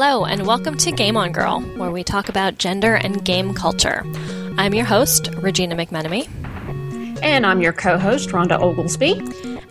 Hello, and welcome to Game On Girl, where we talk about gender and game culture. I'm your host, Regina McMenemy. And I'm your co host, Rhonda Oglesby.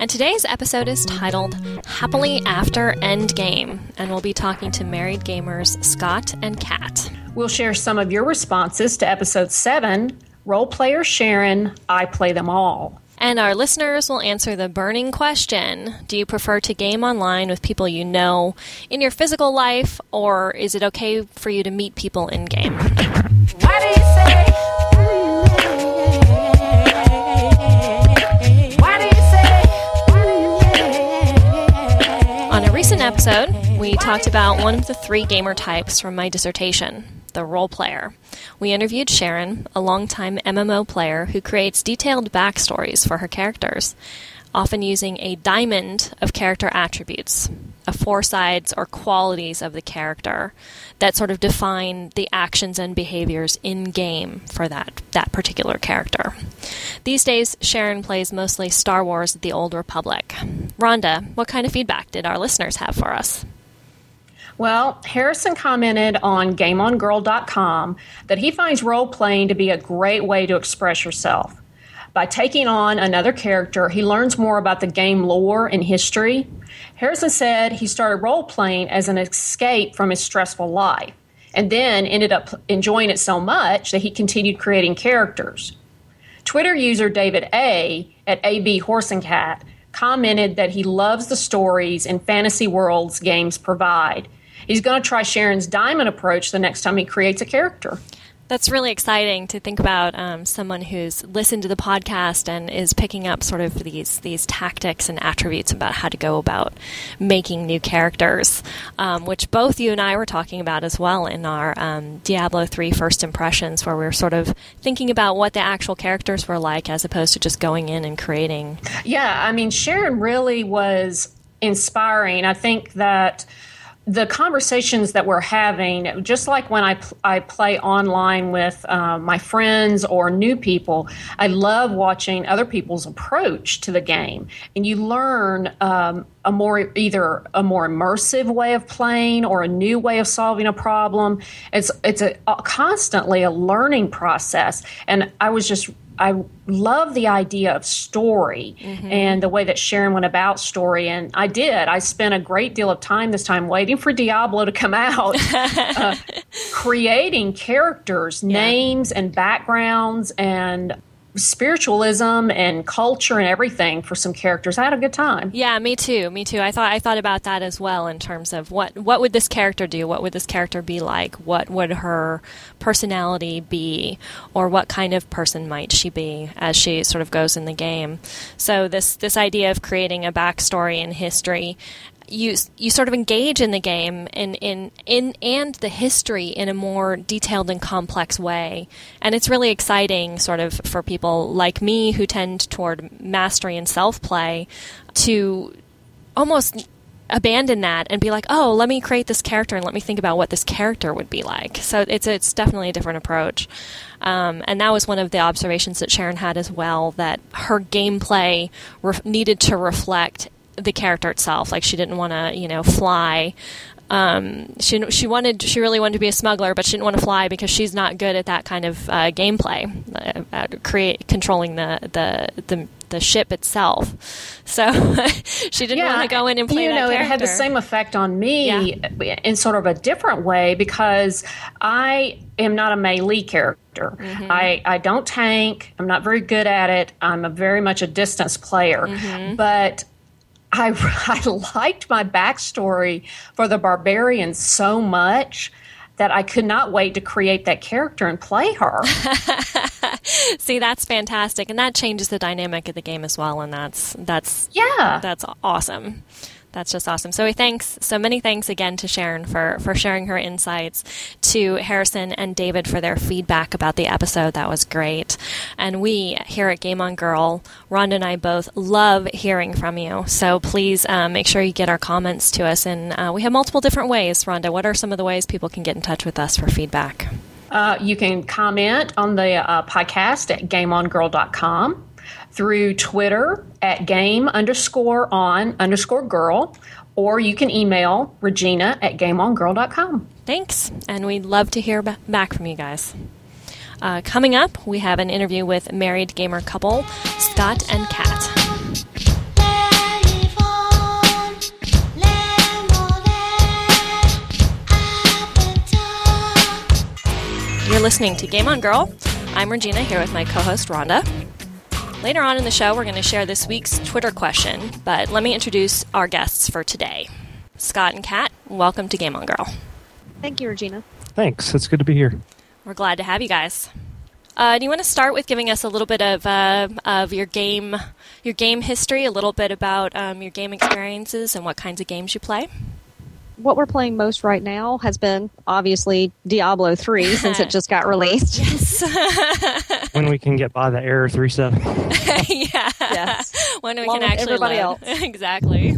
And today's episode is titled Happily After Endgame, and we'll be talking to married gamers Scott and Kat. We'll share some of your responses to episode 7 Role Player Sharon, I Play Them All. And our listeners will answer the burning question Do you prefer to game online with people you know in your physical life, or is it okay for you to meet people in game? Why do you say? Why do you say? On a recent episode, we talked about one of the three gamer types from my dissertation the role player. We interviewed Sharon, a longtime MMO player who creates detailed backstories for her characters, often using a diamond of character attributes, of four sides or qualities of the character that sort of define the actions and behaviors in game for that, that particular character. These days, Sharon plays mostly Star Wars The Old Republic. Rhonda, what kind of feedback did our listeners have for us? Well, Harrison commented on GameOnGirl.com that he finds role playing to be a great way to express yourself. By taking on another character, he learns more about the game lore and history. Harrison said he started role playing as an escape from his stressful life and then ended up enjoying it so much that he continued creating characters. Twitter user David A. at AB Horse and Cat commented that he loves the stories and fantasy worlds games provide he's going to try Sharon's diamond approach the next time he creates a character. That's really exciting to think about um, someone who's listened to the podcast and is picking up sort of these these tactics and attributes about how to go about making new characters, um, which both you and I were talking about as well in our um, Diablo 3 first impressions, where we were sort of thinking about what the actual characters were like as opposed to just going in and creating. Yeah, I mean, Sharon really was inspiring. I think that the conversations that we're having, just like when I, pl- I play online with uh, my friends or new people, I love watching other people's approach to the game. And you learn um, a more, either a more immersive way of playing or a new way of solving a problem. It's, it's a, a constantly a learning process. And I was just I love the idea of story mm-hmm. and the way that Sharon went about story. And I did. I spent a great deal of time this time waiting for Diablo to come out, uh, creating characters, yeah. names, and backgrounds, and spiritualism and culture and everything for some characters. I had a good time. Yeah, me too. Me too. I thought I thought about that as well in terms of what what would this character do? What would this character be like? What would her personality be or what kind of person might she be as she sort of goes in the game. So this this idea of creating a backstory and history you you sort of engage in the game in, in in and the history in a more detailed and complex way, and it's really exciting, sort of for people like me who tend toward mastery and self play, to almost abandon that and be like, oh, let me create this character and let me think about what this character would be like. So it's it's definitely a different approach, um, and that was one of the observations that Sharon had as well. That her gameplay needed to reflect the character itself. Like she didn't want to, you know, fly. Um, she she wanted she really wanted to be a smuggler, but she didn't want to fly because she's not good at that kind of uh, gameplay, uh, at create controlling the the the the ship itself. So she didn't yeah, want to go in and play you know, It had the same effect on me yeah. in sort of a different way because I am not a melee character. Mm-hmm. I, I don't tank. I'm not very good at it. I'm a very much a distance player. Mm-hmm. But I, I liked my backstory for the barbarian so much that I could not wait to create that character and play her. See, that's fantastic, and that changes the dynamic of the game as well, and that's that's yeah, that's awesome. That's just awesome. So thanks so many thanks again to Sharon for for sharing her insights, to Harrison and David for their feedback about the episode. That was great. And we here at Game on Girl, Rhonda and I both love hearing from you. So please uh, make sure you get our comments to us. And uh, we have multiple different ways. Rhonda, what are some of the ways people can get in touch with us for feedback? Uh, you can comment on the uh, podcast at gameongirl.com. through Twitter at game underscore on underscore girl, or you can email Regina at gameongirl.com. Thanks, and we'd love to hear back from you guys. Uh, coming up, we have an interview with married gamer couple Scott and Kat. You're listening to Game On Girl. I'm Regina here with my co host Rhonda. Later on in the show, we're going to share this week's Twitter question, but let me introduce our guests for today. Scott and Kat, welcome to Game On Girl. Thank you, Regina. Thanks. It's good to be here. We're glad to have you guys. Uh, do you want to start with giving us a little bit of uh, of your game your game history, a little bit about um, your game experiences and what kinds of games you play? What we're playing most right now has been obviously Diablo 3 since it just got released. Yes. when we can get by the error 37. yeah. Yes. When we Along can with actually everybody load. else. exactly.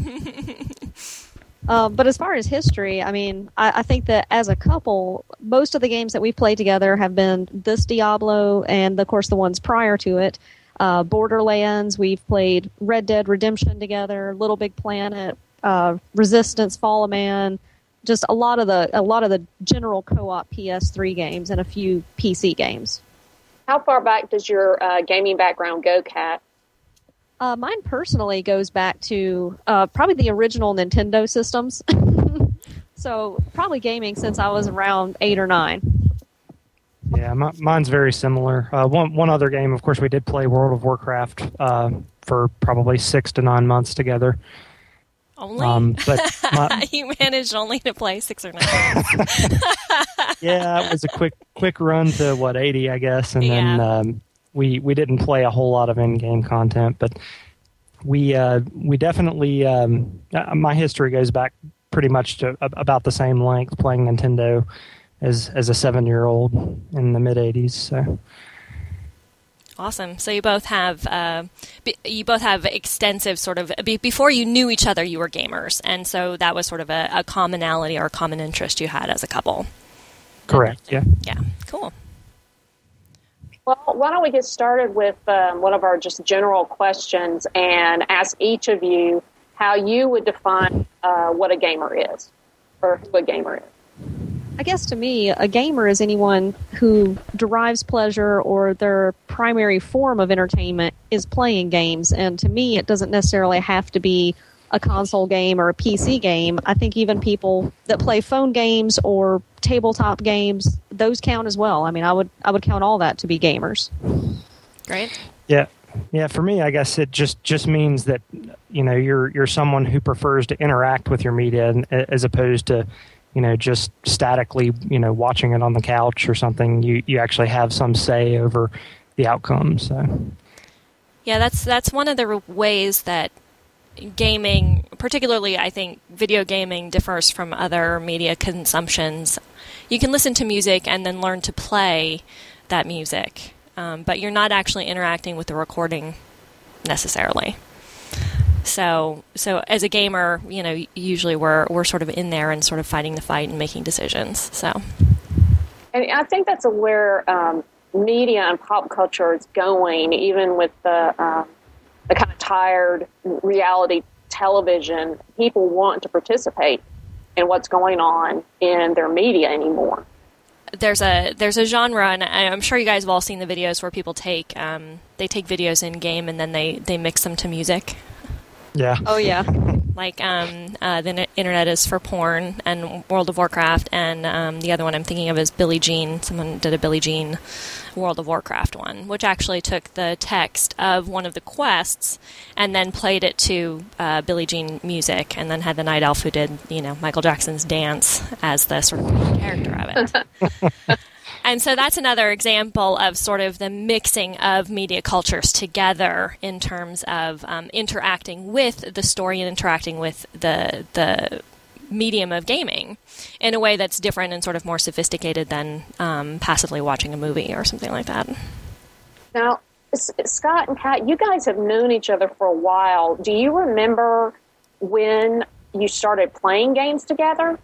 Uh, but as far as history, I mean, I, I think that as a couple, most of the games that we've played together have been this Diablo and, of course, the ones prior to it. Uh, Borderlands, we've played Red Dead Redemption together, Little Big Planet, uh, Resistance, Fall of Man, just a lot of the a lot of the general co-op PS3 games and a few PC games. How far back does your uh, gaming background go, Kat? Uh, mine personally goes back to uh, probably the original Nintendo systems. so probably gaming since I was around eight or nine. Yeah, mi- mine's very similar. Uh, one one other game, of course, we did play World of Warcraft uh, for probably six to nine months together. Only Um, but my, you managed only to play six or nine. yeah, it was a quick quick run to what eighty, I guess, and then um, we we didn't play a whole lot of in game content, but we uh, we definitely um, uh, my history goes back pretty much to about the same length playing Nintendo as as a seven year old in the mid '80s. So Awesome. So you both have uh, be, you both have extensive sort of be, before you knew each other, you were gamers, and so that was sort of a, a commonality or a common interest you had as a couple. correct, yeah. Yeah, cool. Well, why don't we get started with um, one of our just general questions and ask each of you how you would define uh, what a gamer is or who a gamer is. I guess to me, a gamer is anyone who derives pleasure or their primary form of entertainment is playing games. And to me, it doesn't necessarily have to be a console game or a PC game. I think even people that play phone games or tabletop games, those count as well. I mean, I would I would count all that to be gamers. Great. Yeah, yeah. For me, I guess it just just means that you know you're you're someone who prefers to interact with your media as opposed to you know just statically you know watching it on the couch or something. You you actually have some say over the outcome. So Yeah, that's that's one of the ways that gaming, particularly I think video gaming, differs from other media consumptions. You can listen to music and then learn to play that music, um, but you're not actually interacting with the recording necessarily. So, so as a gamer, you know, usually we're we're sort of in there and sort of fighting the fight and making decisions. So, And I think that's where um, media and pop culture is going, even with the, um, the kind of tired reality television. People want to participate in what's going on in their media anymore. there's a there's a genre, and I'm sure you guys have all seen the videos where people take um, they take videos in game and then they they mix them to music. Yeah, Oh yeah. Like um, uh, the internet is for porn and World of Warcraft, and um, the other one I'm thinking of is Billie Jean. Someone did a Billie Jean World of Warcraft one, which actually took the text of one of the quests and then played it to uh, Billie Jean music, and then had the night elf who did you know Michael Jackson's dance as the sort of character of it. And so that's another example of sort of the mixing of media cultures together in terms of um, interacting with the story and interacting with the the medium of gaming in a way that's different and sort of more sophisticated than um, passively watching a movie or something like that. Now, Scott and Kat, you guys have known each other for a while. Do you remember when you started playing games together?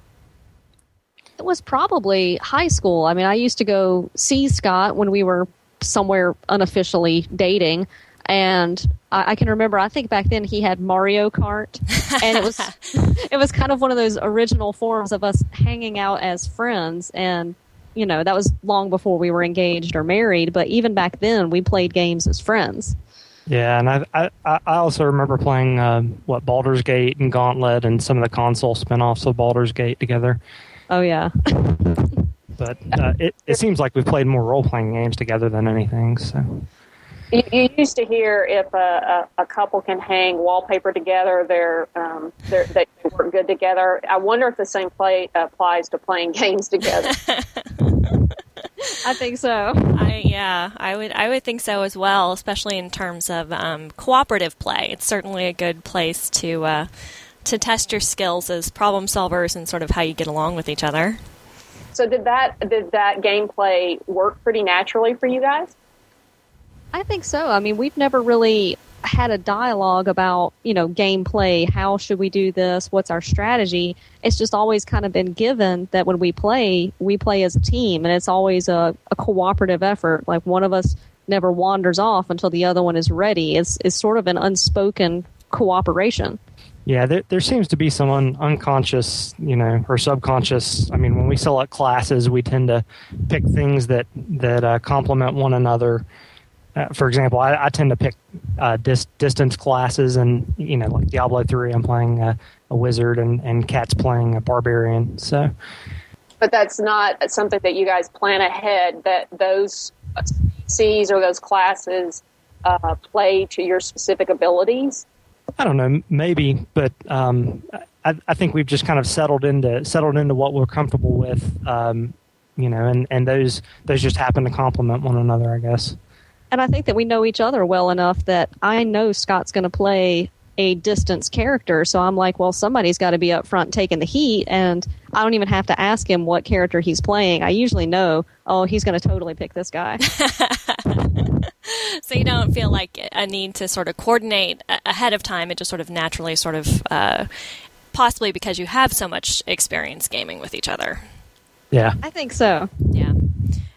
It was probably high school. I mean, I used to go see Scott when we were somewhere unofficially dating. and I, I, can remember. I think back then he had Mario Kart, and it was it was kind of one of those original forms of us hanging out as friends. And you know that was long before we were engaged or married. But even back then, we played games as friends. Yeah, and I I, I also remember playing um, what Baldur's Gate and Gauntlet and some of the console spin-offs of Baldur's Gate together. Oh yeah. but uh, it it seems like we've played more role-playing games together than anything. So. You, you used to hear if a, a, a, couple can hang wallpaper together, they're, um, they're, they work good together. I wonder if the same play applies to playing games together. I think so. I, yeah, I would I would think so as well, especially in terms of um, cooperative play. It's certainly a good place to uh, to test your skills as problem solvers and sort of how you get along with each other. So did that did that gameplay work pretty naturally for you guys? I think so. I mean, we've never really had a dialogue about, you know, gameplay. How should we do this? What's our strategy? It's just always kind of been given that when we play, we play as a team and it's always a, a cooperative effort. Like one of us never wanders off until the other one is ready. It's, it's sort of an unspoken cooperation. Yeah, there, there seems to be some un, unconscious, you know, or subconscious. I mean, when we select classes, we tend to pick things that that uh, complement one another uh, for example, I, I, tend to pick uh, dis- distance classes, and you know, like Diablo three, I'm playing a, a, wizard, and and Kat's playing a barbarian. So, but that's not something that you guys plan ahead. That those C's or those classes uh, play to your specific abilities. I don't know, maybe, but um, I, I, think we've just kind of settled into settled into what we're comfortable with. Um, you know, and, and those those just happen to complement one another, I guess and I think that we know each other well enough that I know Scott's going to play a distance character. So I'm like, well, somebody's got to be up front taking the heat, and I don't even have to ask him what character he's playing. I usually know, oh, he's going to totally pick this guy. so you don't feel like a need to sort of coordinate ahead of time. It just sort of naturally, sort of, uh, possibly because you have so much experience gaming with each other. Yeah, I think so. Yeah.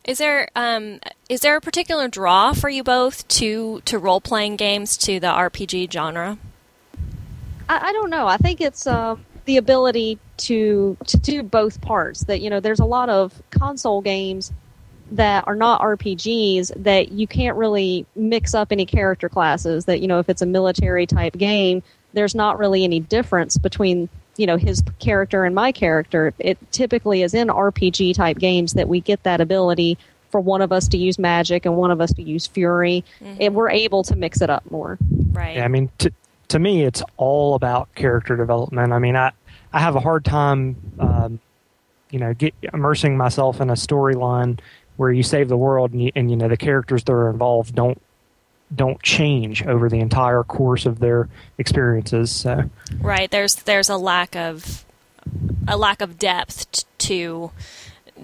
Is there um, is there a particular draw for you both to to role playing games to the RPG genre? I, I don't know. I think it's uh, the ability to to do both parts. That you know, there's a lot of console games that are not RPGs that you can't really mix up any character classes. That you know, if it's a military type game, there's not really any difference between you know his character and my character. It typically is in RPG type games that we get that ability for one of us to use magic and one of us to use fury, mm-hmm. and we're able to mix it up more. Right. Yeah, I mean, to to me, it's all about character development. I mean, I I have a hard time, um, you know, get, immersing myself in a storyline where you save the world and you, and you know the characters that are involved don't don't change over the entire course of their experiences. So. Right. There's there's a lack of a lack of depth to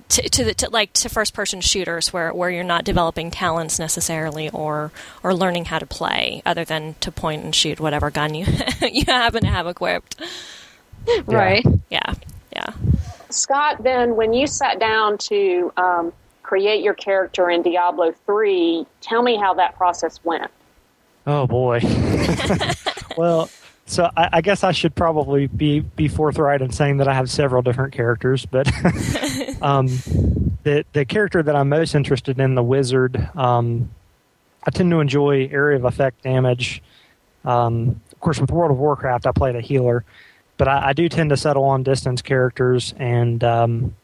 to, to, the, to like to first person shooters where, where you're not developing talents necessarily or or learning how to play other than to point and shoot whatever gun you you happen to have equipped. Right. Yeah. Yeah. Scott, then when you sat down to um, create your character in Diablo 3. Tell me how that process went. Oh boy. well, so I, I, guess I should probably be be forthright in saying that I have several different characters, but um, the the character that I'm most interested in, the wizard, um, I tend to enjoy area of effect damage. Um, of course, with World of Warcraft, I played a healer, but I, I do tend to settle on distance characters, and um,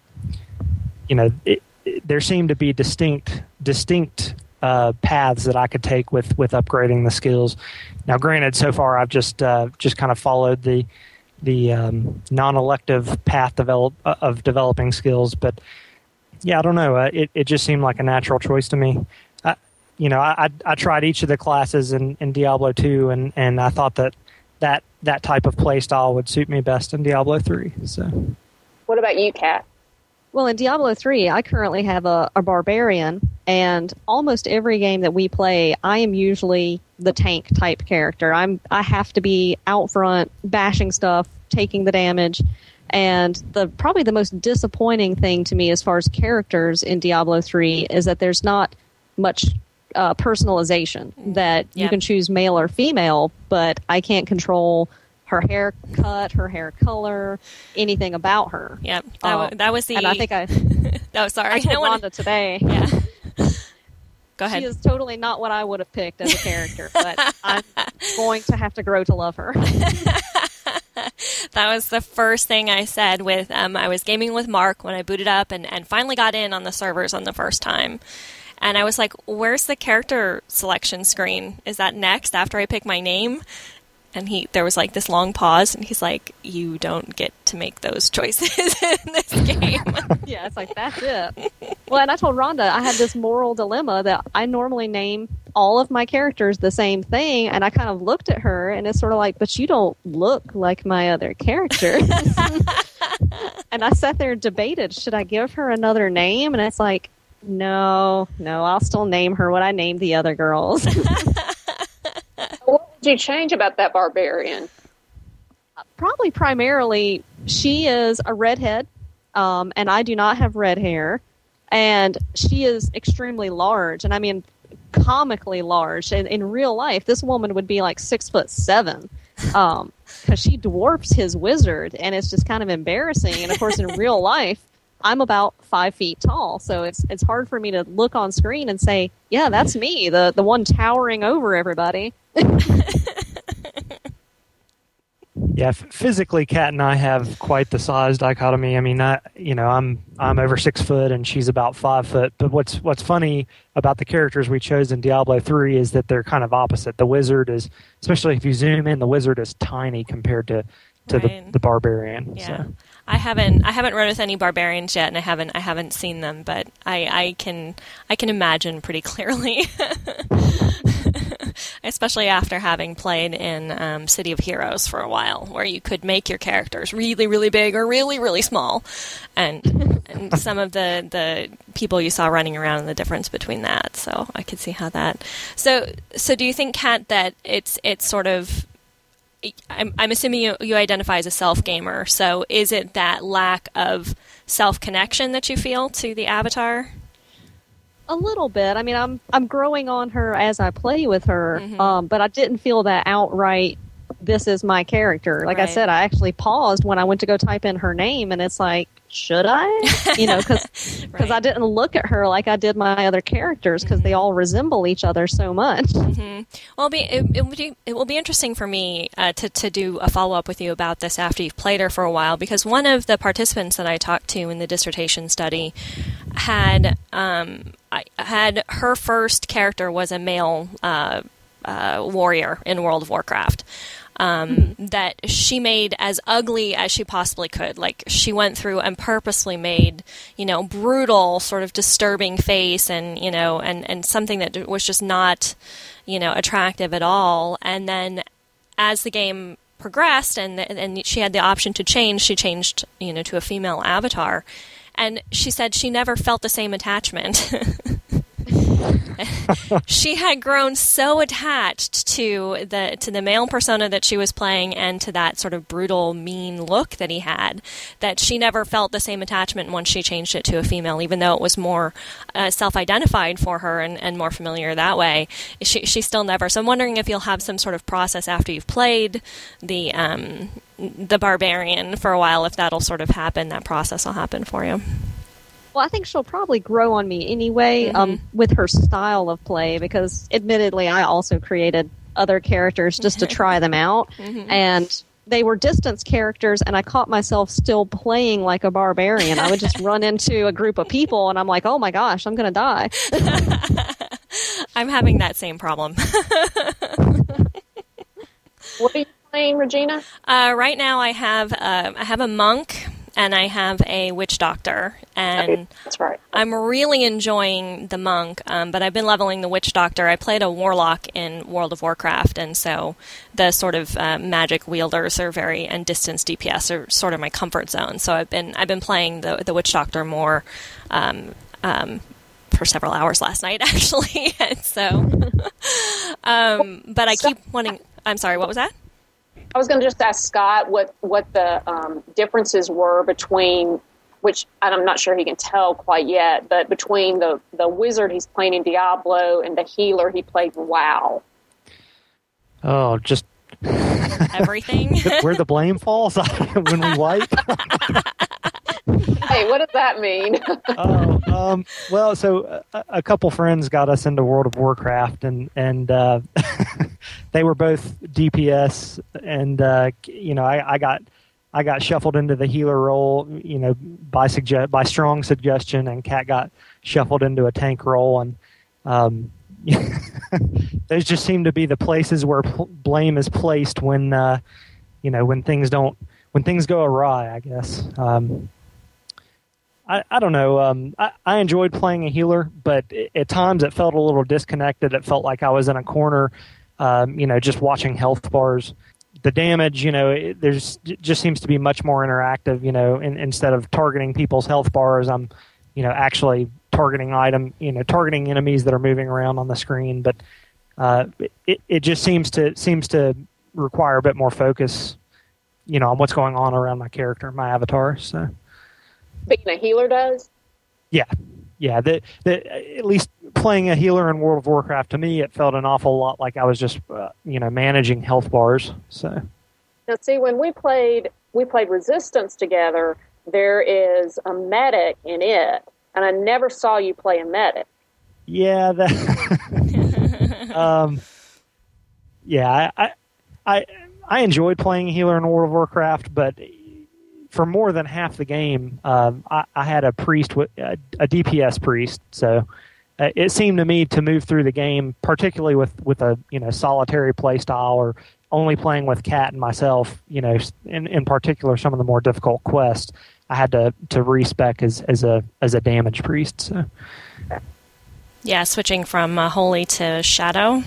you know, it, there seem to be distinct distinct uh, paths that I could take with with upgrading the skills. Now, granted, so far I've just uh, just kind of followed the the um, non-elective path develop, uh, of developing skills, but yeah, I don't know. Uh, it it just seemed like a natural choice to me. I, you know, I, I, I tried each of the classes in, in Diablo two, and, and I thought that that that type of play style would suit me best in Diablo three. So, what about you, Kat? Well, in Diablo 3, I currently have a, a, barbarian, and almost every game that we play, I am usually the tank type character. I'm I have to be out front, bashing stuff, taking the damage. And the probably the most disappointing thing to me as far as characters in Diablo 3 is that there's not much uh, personalization that you can choose male or female, but I can't control her haircut, her hair color, anything about her. Yep. That, Um, that was the. And I think I, Oh, sorry. I told don't wanna- today. Yeah. Go ahead. She is totally not what I would have picked as a character, but I'm going to have to grow to love her. That was the first thing I said with um, I was gaming with Mark when I booted up and, and finally got in on the servers on the first time. And I was like, where's the character selection screen? Is that next after I pick my name? And he there was like this long pause and he's like, You don't get to make those choices in this game. yeah, it's like that's it. Well, and I told Rhonda I had this moral dilemma that I normally name all of my characters the same thing, and I kind of looked at her, and it's sort of like, but you don't look like my other characters. and I sat there and debated, should I give her another name? And it's like, no, no, I'll still name her what I named the other girls. Would you change about that barbarian? Probably primarily, she is a redhead, um, and I do not have red hair, and she is extremely large, and I mean comically large. And in real life, this woman would be like six foot seven, um, because she dwarfs his wizard, and it's just kind of embarrassing. And of course, in real life. I'm about five feet tall, so it's it's hard for me to look on screen and say, "Yeah, that's me, the the one towering over everybody." Yeah, physically, Kat and I have quite the size dichotomy. I mean, I, you know, I'm I'm over six foot and she's about five foot. But what's what's funny about the characters we chose in Diablo three is that they're kind of opposite. The wizard is, especially if you zoom in, the wizard is tiny compared to to Right. the, the barbarian. Yeah. So. I haven't I haven't run with any barbarians yet and I haven't I haven't seen them, but I, I can I can imagine pretty clearly. Especially after having played in um, City of Heroes for a while, where you could make your characters really, really big or really, really small, and and some of the the people you saw running around and the difference between that. So I could see how that. So so do you think, Kat, that it's it's sort of I'm, I'm assuming you, you identify as a self gamer. So is it that lack of self connection that you feel to the avatar? A little bit. I mean, I'm I'm growing on her as I play with her, Mm-hmm. um, but I didn't feel that outright. This is my character. Like I said, I actually paused when I went to go type in her name, and it's like, should I? You know, because Right. Mm-hmm. I didn't look at her like I did my other characters because they all resemble each other so much. Well, it'll be, it, it, will be, it will be interesting for me uh, to, to do a follow up with you about this after you've played her for a while because one of the participants that I talked to in the dissertation study had um, I, had her first character was a male uh, uh, warrior in World of Warcraft. Um, that she made as ugly as she possibly could. Like she went through and purposely made, you know, brutal, sort of disturbing face, and you know, and and something that was just not, you know, attractive at all. And then as the game progressed, and and she had the option to change, she changed, you know, to a female avatar, and she said she never felt the same attachment. she had grown so attached to the to the male persona that she was playing and to that sort of brutal mean look that he had that she never felt the same attachment once she changed it to a female even though it was more uh, self-identified for her and, and more familiar that way. She, she still never so i'm wondering if you'll have some sort of process after you've played the um, the barbarian for a while if that'll sort of happen that process will happen for you Well, I think she'll probably grow on me anyway um, with her style of play because, admittedly, I also created other characters just to try them out, and they were distance characters, and I caught myself still playing like a barbarian. I would just run into a group of people, and I'm like, "Oh my gosh, I'm going to die." i'm having that same problem What are you playing, Regina? Uh, right now, I have uh, I have a monk and I have a witch doctor, and That's right. I'm really enjoying the monk. Um, but I've been leveling the witch doctor. I played a warlock in World of Warcraft, and so the sort of uh, magic wielders are very and distance DPS are sort of my comfort zone. So I've been I've been playing the the witch doctor more. Um, um, for several hours last night, actually, and so, um, but I keep wanting. I'm sorry, what was that? I was going to just ask Scott what what the um, differences were between which I'm not sure he can tell quite yet, but between the, the wizard he's playing in Diablo and the healer he played in WoW. Oh, just everything. where the blame falls when we wipe. hey, what does that mean? oh, um, well, so a, a, couple friends got us into World of Warcraft, and and uh, they were both DPS, and uh, you know, I, I got I got shuffled into the healer role, you know, by suggest by strong suggestion, and Kat got shuffled into a tank role, and um, those just seem to be the places where pl- blame is placed when, uh, you know, when things don't when things go awry. I guess. Um, I, I don't know. Um, I, I enjoyed playing a healer, but at times it felt a little disconnected. It felt like I was in a corner, um, you know, just watching health bars the damage, you know, it, there's it just seems to be much more interactive. You know, in, instead of targeting people's health bars, I'm, you know, actually targeting item, you know, targeting enemies that are moving around on the screen. But uh, it it just seems to seems to require a bit more focus, you know, on what's going on around my character, my avatar. So, being a healer does. Yeah, yeah. The, the at least playing a healer in World of Warcraft, to me, it felt an awful lot like I was just, uh, you know, managing health bars. So now, see, when we played, we played Resistance together. There is a medic in it, and I never saw you play a medic. Yeah, that. um, yeah, I, I, I enjoyed playing a healer in World of Warcraft, but for more than half the game, um, I, I, had a priest, with, a, a DPS priest, so uh, it seemed to me to move through the game, particularly with with a you know solitary play style or only playing with Kat and myself. You know, in in particular, some of the more difficult quests, I had to to respec as as a as a damage priest. So. Yeah, switching from uh, holy to shadow.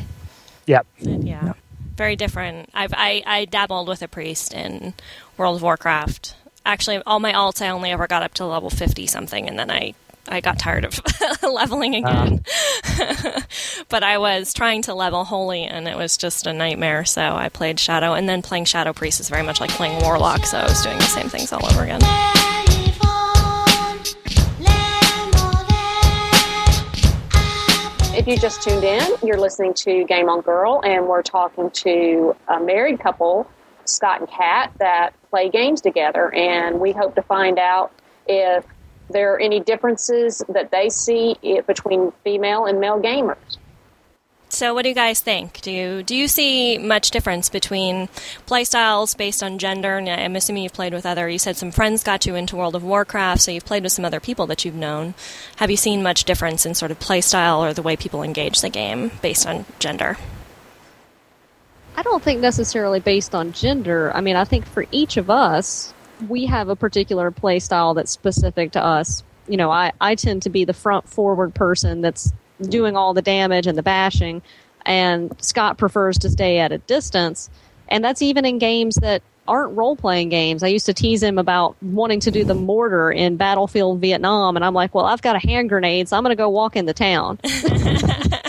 Yep. Yeah. Yep. Very different. I've I, I dabbled with a priest in World of Warcraft. Actually, all my alts I only ever got up to level fifty something, and then I I got tired of leveling again. Uh. but I was trying to level Holy, and it was just a nightmare. So I played Shadow, and then playing Shadow Priest is very much like playing Warlock. So I was doing the same things all over again. If you just tuned in, you're listening to Game on Girl, and we're talking to a married couple, Scott and Kat, that play games together. And we hope to find out if there are any differences that they see between female and male gamers. So, what do you guys think? Do you do you see much difference between playstyles based on gender? And I'm assuming you've played with other. You said some friends got you into World of Warcraft, so you've played with some other people that you've known. Have you seen much difference in sort of playstyle or the way people engage the game based on gender? I don't think necessarily based on gender. I mean, I think for each of us, we have a particular play style that's specific to us. You know, I, I tend to be the front forward person that's doing all the damage and the bashing, and Scott prefers to stay at a distance. And that's even in games that aren't role playing games. I used to tease him about wanting to do the mortar in Battlefield Vietnam, and I'm like, well, I've got a hand grenade, so I'm going to go walk in the town.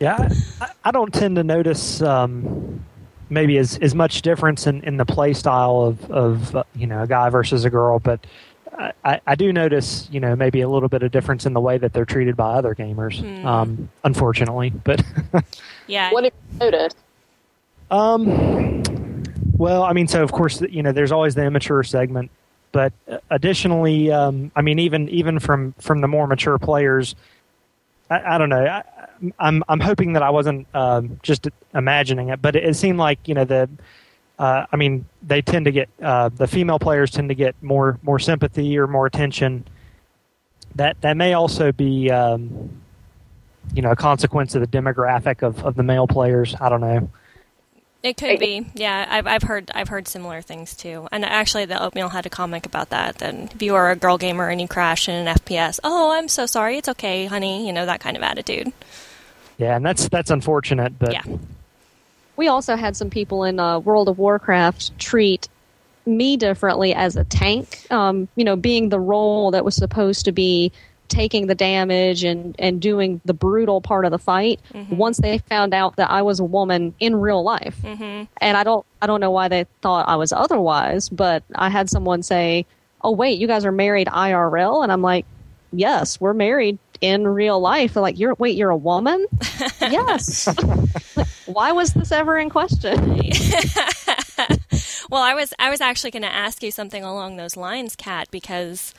yeah, I, I, don't tend to notice. Um, maybe as, as much difference in, in the play style of, of uh, you know a guy versus a girl, but I, I do notice you know maybe a little bit of difference in the way that they're treated by other gamers. Mm. Um, unfortunately, but yeah. What have you noticed? Um. Well, I mean, so of course, you know, there's always the immature segment, but additionally, um, I mean, even even from from the more mature players, I, I don't know. I, I'm I'm hoping that I wasn't um, just imagining it, but it, it, seemed like you know the. Uh, I mean, they tend to get uh, the female players tend to get more more sympathy or more attention. That that may also be, um, you know, a consequence of the demographic of, of the male players. I don't know. It could be, yeah. I've I've heard I've heard similar things too. And actually, the oatmeal had a comment about that. That if you are a girl gamer and you crash in an FPS, oh, I'm so sorry. It's okay, honey. You know that kind of attitude. Yeah, and that's that's unfortunate, but yeah. We also had some people in uh, World of Warcraft treat me differently as a tank. Um, you know, being the role that was supposed to be taking the damage and, and doing the brutal part of the fight mm-hmm. once they found out that I was a woman in real life. Mm-hmm. And I don't I don't know why they thought I was otherwise, but I had someone say, "Oh wait, you guys are married IRL?" And I'm like, "Yes, we're married in real life." They're like, "You're wait, you're a woman?" yes. Why was this ever in question? well, I was I was actually going to ask you something along those lines, Kat, because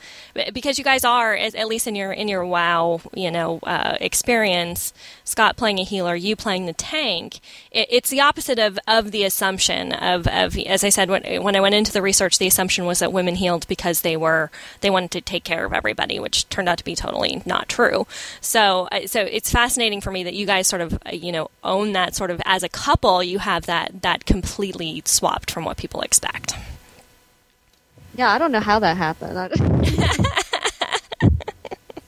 because you guys are at least in your in your WoW you know uh, experience, Scott playing a healer, you playing the tank. It, it's the opposite of, of the assumption of, of as I said when when I went into the research, the assumption was that women healed because they were they wanted to take care of everybody, which turned out to be totally not true. So uh, so it's fascinating for me that you guys sort of uh, you know own that sort of as a couple, you have that that completely swapped from what people expect. Yeah, I don't know how that happened.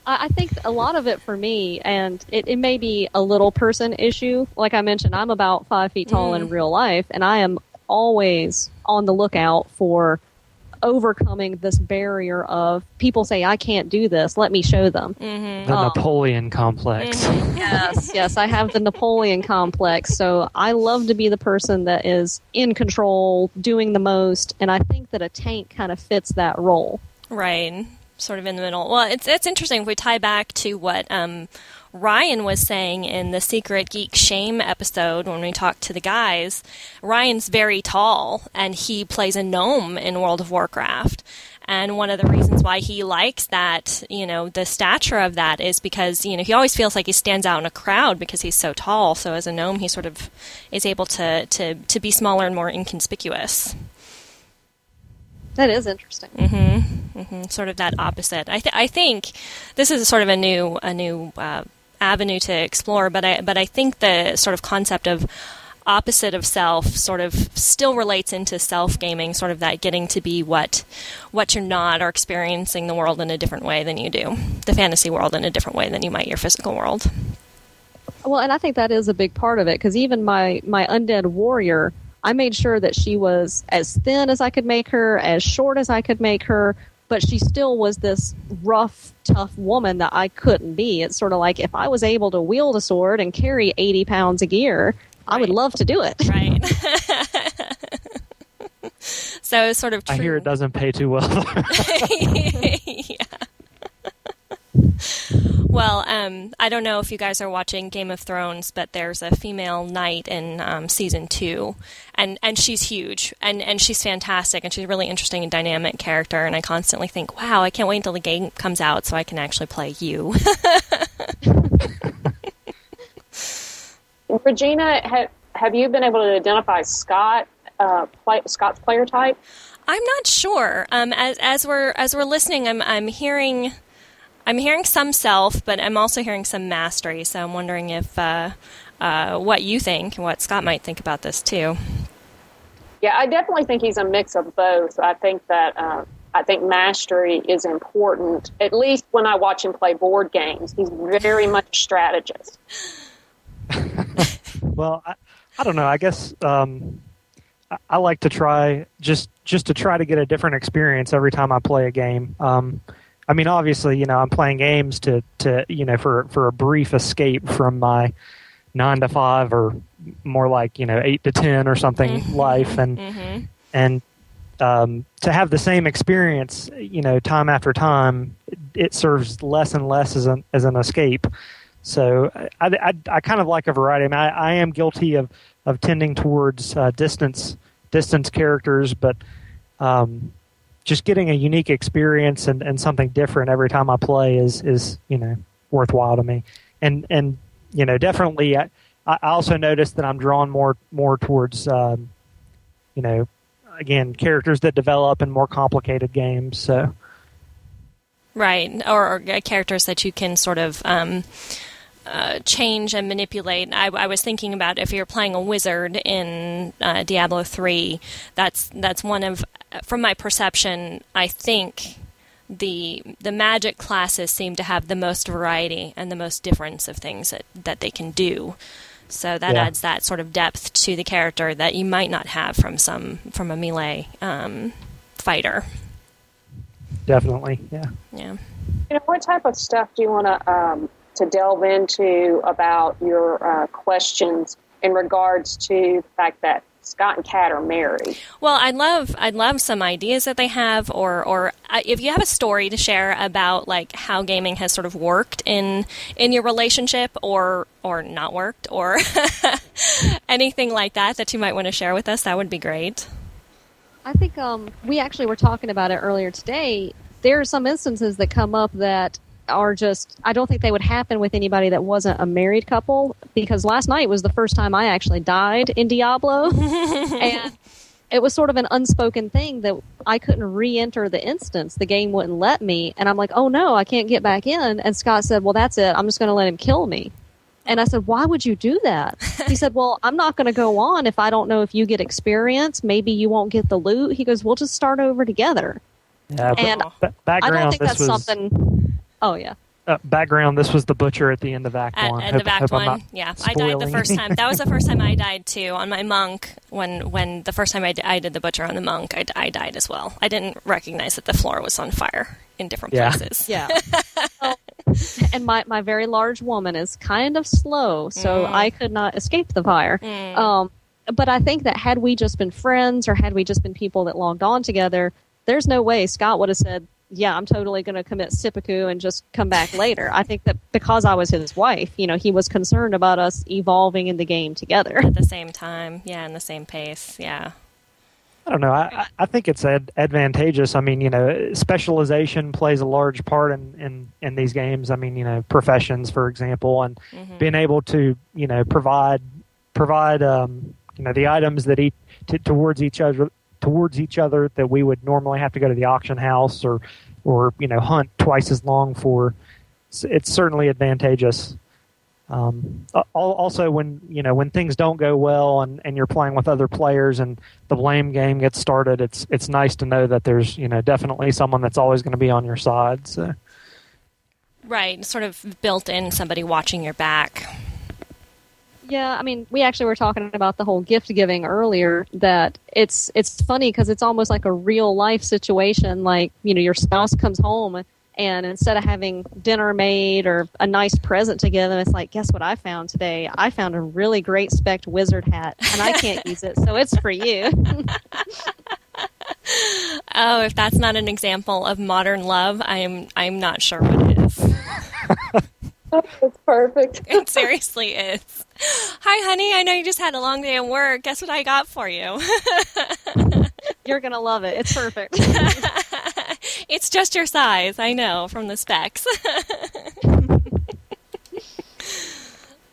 I think a lot of it for me, and it, it, may be a little person issue. Like I mentioned, I'm about five feet tall mm. in real life, and I am always on the lookout for overcoming this barrier of people say I can't do this. Let me show them. Mm-hmm. The um, Napoleon complex. Mm-hmm. yes, yes, I have the Napoleon complex. So I love to be the person that is in control, doing the most, and I think that a tank kind of fits that role. Right, sort of in the middle. Well, it's it's interesting if we tie back to what. Um, Ryan was saying in the Secret Geek Shame episode when we talked to the guys, Ryan's very tall and he plays a gnome in World of Warcraft. And one of the reasons why he likes that, you know, the stature of that is because, you know, he always feels like he stands out in a crowd because he's so tall. So as a gnome, he sort of is able to, to, to be smaller and more inconspicuous. That is interesting. Mm-hmm. Mm-hmm. Sort of that opposite. I, th- I think this is sort of a new a new uh, avenue to explore. But I but I think the sort of concept of opposite of self sort of still relates into self gaming, sort of that getting to be what what you're not or experiencing the world in a different way than you do, the fantasy world in a different way than you might your physical world. Well, and I think that is a big part of it because even my my undead warrior, I made sure that she was as thin as I could make her, as short as I could make her, but she still was this rough, tough woman that I couldn't be. It's sort of like if I was able to wield a sword and carry 80 pounds of gear, right. I would love to do it. Right. so it's sort of. True. I hear it doesn't pay too well. yeah. Well, um, I don't know if you guys are watching Game of Thrones, but there's a female knight in um, season two, and, and she's huge, and, and she's fantastic, and she's a really interesting and dynamic character. And I constantly think, wow, I can't wait until the game comes out so I can actually play you. Regina, have, have you been able to identify Scott, uh, play, Scott's player type? I'm not sure. Um, as, as we're as we're listening, I'm I'm hearing I'm hearing some self, but I'm also hearing some mastery. So I'm wondering if uh, uh, what you think, and what Scott might think about this too. Yeah, I definitely think he's a mix of both. I think that uh, I think mastery is important. At least when I watch him play board games, he's very much a strategist. well, I, I, don't know. I guess um, I, I, like to try just just to try to get a different experience every time I play a game. Um, I mean, obviously, you know, I'm playing games to, to you know, for, for a brief escape from my nine to five or more like, you know, eight to 10 or something mm-hmm. life. And, mm-hmm. and, um, to have the same experience, you know, time after time, it serves less and less as an, as an escape. So I, I, I kind of like a variety. I, mean, I, I am guilty of, of tending towards uh, distance, distance characters, but, um, just getting a unique experience and, and something different every time I play is is you know worthwhile to me. And and you know definitely I, I also noticed that I'm drawn more more towards um, you know again characters that develop in more complicated games. So right or, or characters that you can sort of. Um, uh, change and manipulate. I, I, was thinking about if you're playing a wizard in uh, Diablo three, that's that's one of from my perception, I think the the magic classes seem to have the most variety and the most difference of things that, that they can do. So that yeah. adds that sort of depth to the character that you might not have from some from a melee um, fighter. Definitely, yeah. Yeah. You know, what type of stuff do you want to um, to delve into about your uh, questions in regards to the fact that Scott and Kat are married. Well, I'd love I'd love some ideas that they have, or or uh, if you have a story to share about like how gaming has sort of worked in in your relationship, or or not worked, or anything like that that you might want to share with us, that would be great. I think um, we actually were talking about it earlier today. There are some instances that come up that are just I don't think they would happen with anybody that wasn't a married couple because last night was the first time I actually died in Diablo and it was sort of an unspoken thing that I couldn't re-enter the instance. The game wouldn't let me and I'm like, "Oh no, I can't get back in." And Scott said, "Well, that's it. I'm just going to let him kill me." And I said, "Why would you do that?" He said, "Well, I'm not going to go on if I don't know if you get experience. Maybe you won't get the loot." He goes, "We'll just start over together." Yeah, And ba- background. I don't think that's was, something. Oh yeah. Uh, background. This was the butcher at the end of Act At One. end Hope- of Act hope I'm One, not yeah, I died the first time. That was the first time I died too on my monk. When when the first time I, d- I did the butcher on the monk, I, d- I died as well. I didn't recognize that the floor was on fire in different Yeah. places. Yeah. Well, and my, my very large woman is kind of slow, so Mm. I could not escape the fire. Um, but I think that had we just been friends or had we just been people that logged on together, there's no way Scott would have said, yeah, I'm totally going to commit seppuku and just come back later. I think that because I was his wife, you know, he was concerned about us evolving in the game together. At the same time, yeah, in the same pace, yeah. I don't know. I, I- I think it's ad- advantageous. I mean, you know, specialization plays a large part in, in, in these games. I mean, you know, professions, for example, and being able to, you know, provide provide, um, you know, the items that each t- towards each other towards each other that we would normally have to go to the auction house or or you know hunt twice as long for. It's, certainly advantageous. Um, also, when you know when things don't go well and, and you're playing with other players and the blame game gets started, it's it's nice to know that there's you know definitely someone that's always going to be on your side. So Right, sort of built in somebody watching your back. Yeah, I mean, we actually were talking about the whole gift giving earlier. That it's it's funny because it's almost like a real life situation. Like you know, your spouse comes home and instead of having dinner made or a nice present to give them, it's like, guess what I found today? I found a really great specked wizard hat, and I can't use it, so it's for you. Oh, if that's not an example of modern love, I'm I'm not sure what is. It's perfect. It seriously is. Hi, honey. I know you just had a long day at work. Guess what I got for you? You're gonna love it. It's perfect. it's just your size. I know from the specs.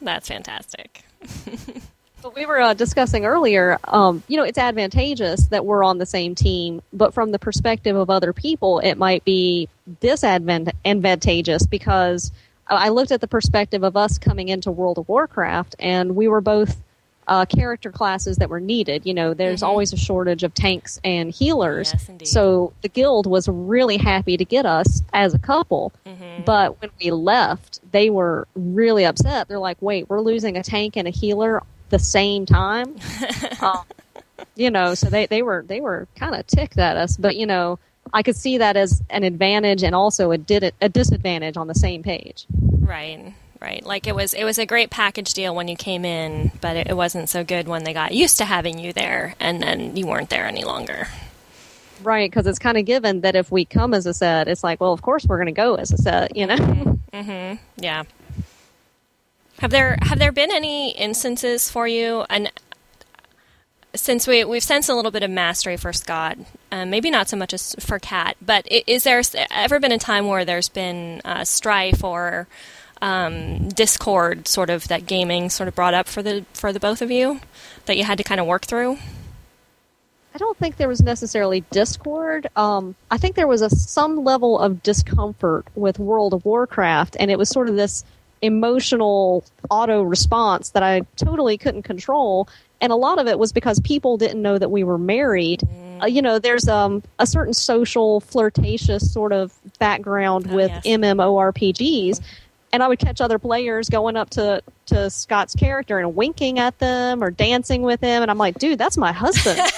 That's fantastic. But we were uh, discussing earlier, um, you know, it's advantageous that we're on the same team, but from the perspective of other people, it might be disadvantageous because I looked at the perspective of us coming into World of Warcraft, and we were both uh, character classes that were needed. You know, there's always a shortage of tanks and healers. Yes. So the guild was really happy to get us as a couple. Mm-hmm. But when we left, they were really upset. They're like, wait, we're losing a tank and a healer the same time? um, you know, so they, they were they were kind of ticked at us. But, you know, I could see that as an advantage and also a, did a disadvantage on the same page. Right, right. Like it was, it was a great package deal when you came in, but it, it wasn't so good when they got used to having you there, and then you weren't there any longer. Right, because it's kind of given that if we come as a set, it's like, well, of course we're going to go as a set, you know? Mm-hmm. Yeah. Have there have there been any instances for you and since we we've sensed a little bit of mastery for Scott, um, maybe not so much as for Kat, but is there ever been a time where there's been uh, strife or um, discord, sort of that gaming sort of brought up for the for the both of you that you had to kind of work through? I don't think there was necessarily discord. Um, I think there was a some level of discomfort with World of Warcraft, and it was sort of this emotional auto response that I totally couldn't control. And a lot of it was because people didn't know that we were married. Uh, you know, there's um, a certain social, flirtatious sort of background Oh, with yes. MMORPGs. And I would catch other players going up to, to Scott's character and winking at them or dancing with him. And I'm like, dude, that's my husband.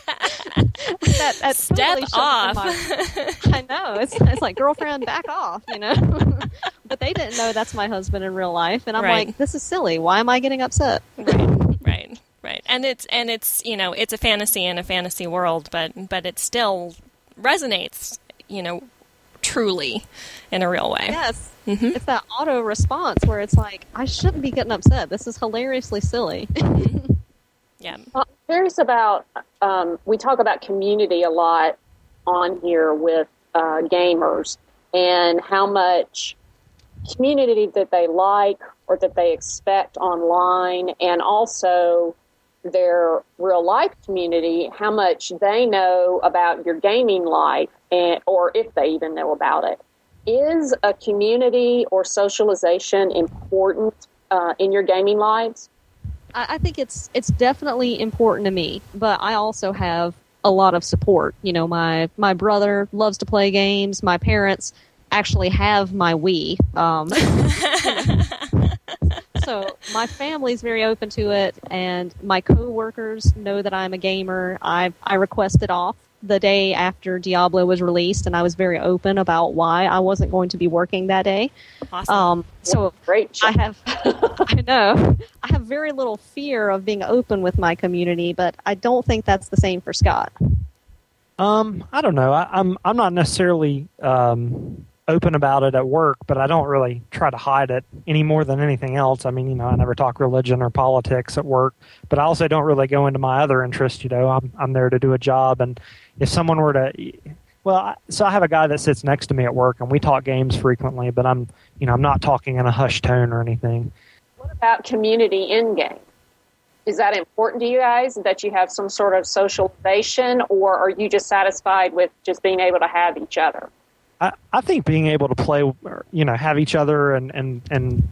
that, that Step totally off. my- I know. It's, it's like, girlfriend, back off, you know? but they didn't know that's my husband in real life. And I'm Right. like, this is silly. Why am I getting upset? Right. And it's and it's you know it's a fantasy in a fantasy world, but but it still resonates, you know, truly in a real way. Yes, mm-hmm. it's that auto response where it's like I shouldn't be getting upset. This is hilariously silly. yeah, I'm curious about. Um, we talk about community a lot on here with uh, gamers and how much community that they like or that they expect online, and also their real life community, how much they know about your gaming life, and, or if they even know about it. Is a community or socialization important uh, in your gaming lives? I think it's it's definitely important to me, but I also have a lot of support. You know, my my brother loves to play games. My parents actually have my Wii. Um, so my family's very open to it, and my coworkers know that I'm a gamer. I I requested off the day after Diablo was released, and I was very open about why I wasn't going to be working that day. Awesome. Um, so great. I have, I know, I have very little fear of being open with my community, but I don't think that's the same for Scott. Um, I don't know. I, I'm I'm not necessarily um, open about it at work, but I don't really try to hide it any more than anything else. I mean, you know, I never talk religion or politics at work, but I also don't really go into my other interests. You know, I'm I'm there to do a job, and if someone were to, well, so I have a guy that sits next to me at work, and we talk games frequently, but I'm you know I'm not talking in a hushed tone or anything. What about community in game? Is that important to you guys that you have some sort of socialization, or are you just satisfied with just being able to have each other? I, I think being able to play, you know, have each other and, and, and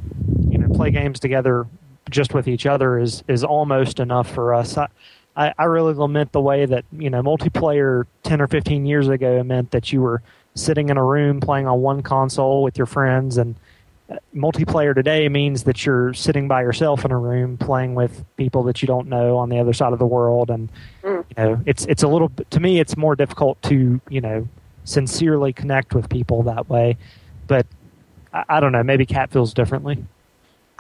you know play games together just with each other is is almost enough for us. I, I, I really lament the way that you know multiplayer ten or fifteen years ago meant that you were sitting in a room playing on one console with your friends, and uh, multiplayer today means that you're sitting by yourself in a room playing with people that you don't know on the other side of the world, and mm. you know it's it's a little to me it's more difficult to you know sincerely connect with people that way. But I, I don't know. Maybe Kat feels differently.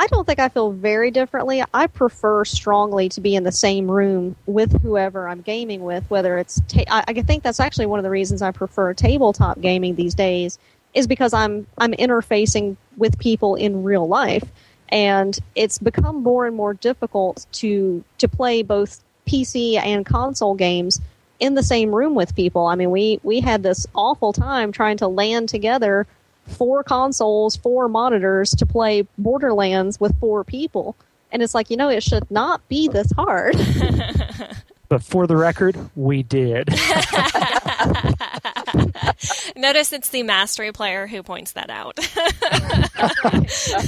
I don't think I feel very differently. I prefer strongly to be in the same room with whoever I'm gaming with, whether it's. Ta- I, I think that's actually one of the reasons I prefer tabletop gaming these days, is because I'm I'm interfacing with people in real life, and it's become more and more difficult to to play both PC and console games in the same room with people. I mean, we we had this awful time trying to LAN together four consoles, four monitors to play Borderlands with four people. And it's like, you know, it should not be this hard. but for the record, we did. Notice it's the mastery player who points that out.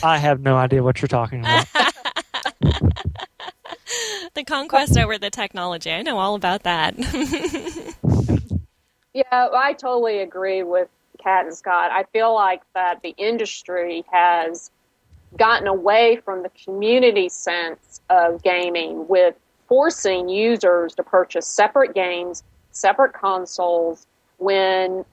I have no idea what you're talking about. the conquest over the technology. I know all about that. yeah, I totally agree with Kat and Scott. I feel like that the industry has gotten away from the community sense of gaming with forcing users to purchase separate games, separate consoles, when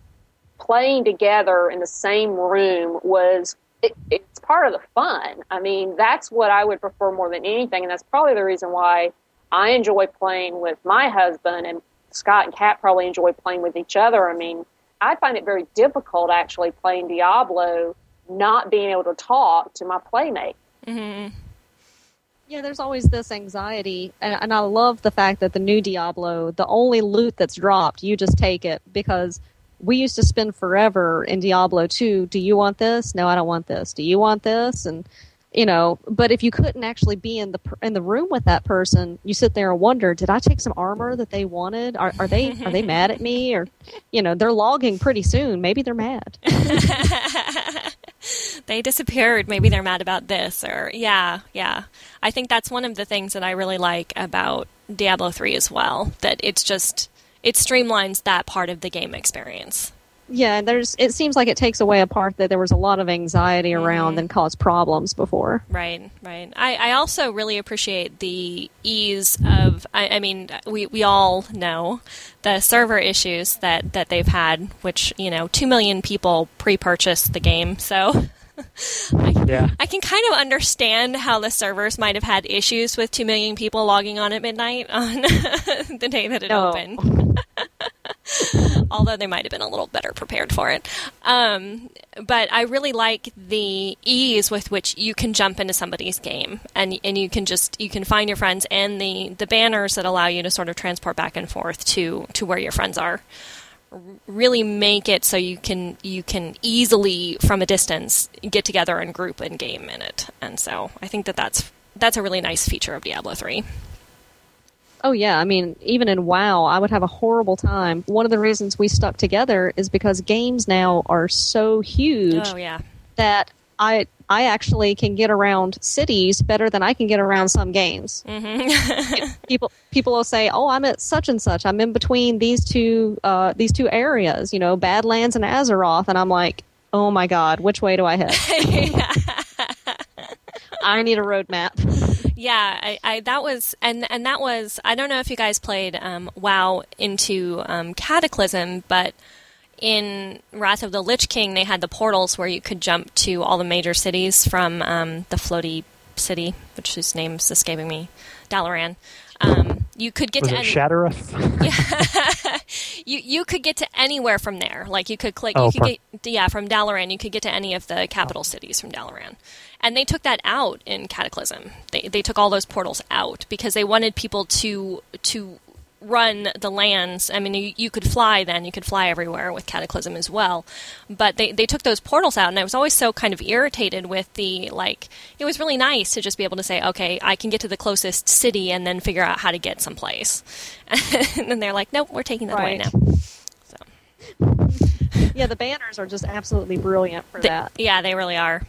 playing together in the same room was it, it's part of the fun. I mean, that's what I would prefer more than anything, and that's probably the reason why I enjoy playing with my husband, and Scott and Kat probably enjoy playing with each other. I mean, I find it very difficult actually playing Diablo, not being able to talk to my playmate. Mm-hmm. Yeah, there's always this anxiety, and, and I love the fact that the new Diablo, the only loot that's dropped, you just take it because we used to spend forever in Diablo 2. Do you want this? No, I don't want this. Do you want this? And you know, but if you couldn't actually be in the in the room with that person, you sit there and wonder, did I take some armor that they wanted? Are, are they are they mad at me? Or, you know, they're logging pretty soon. Maybe they're mad. they disappeared. Maybe they're mad about this. Or yeah, yeah. I think that's one of the things that I really like about Diablo three as well. That it's just it streamlines that part of the game experience. Yeah, there's. It seems like it takes away a part that there was a lot of anxiety around mm-hmm. and caused problems before. Right, right. I, I also really appreciate the ease of. I, I mean, we we all know the server issues that that they've had, which you know, two million people pre-purchased the game, so I, Yeah. I can kind of understand how the servers might have had issues with two million people logging on at midnight on the day that it No. opened. Although they might have been a little better prepared for it. Um, but I really like the ease with which you can jump into somebody's game and and you can just you can find your friends and the the banners that allow you to sort of transport back and forth to to where your friends are really make it so you can you can easily from a distance get together and group and game in it. And so i think that that's that's a really nice feature of diablo 3 Oh yeah, I mean, even in WoW, I would have a horrible time. One of the reasons we stuck together is because games now are so huge oh yeah. that I I actually can get around cities better than I can get around some games. Mm-hmm. people people will say, "Oh, I'm at such and such. I'm in between these two uh, these two areas, you know, Badlands and Azeroth," and I'm like, "Oh my god, which way do I head?" I need a roadmap. yeah I, I that was and and that was i don't know if you guys played um, wow into um, cataclysm but in Wrath of the Lich King, they had the portals where you could jump to all the major cities from um, the floaty city, which whose name's escaping me, Dalaran. Um, you could get Was to it any, Shattrath? you you could get to anywhere from there. Like you could click, Oh, you could get yeah from Dalaran. You could get to any of the capital cities from Dalaran, and they took that out in Cataclysm. They they took all those portals out because they wanted people to to run the lands. I mean, you, you could fly then. You could fly everywhere with Cataclysm as well. But they, they took those portals out, and I was always so kind of irritated with the, like, it was really nice to just be able to say, okay, I can get to the closest city and then figure out how to get someplace. and then they're like, nope, we're taking that away now. So, yeah, the banners are just absolutely brilliant for th- that. yeah, they really are.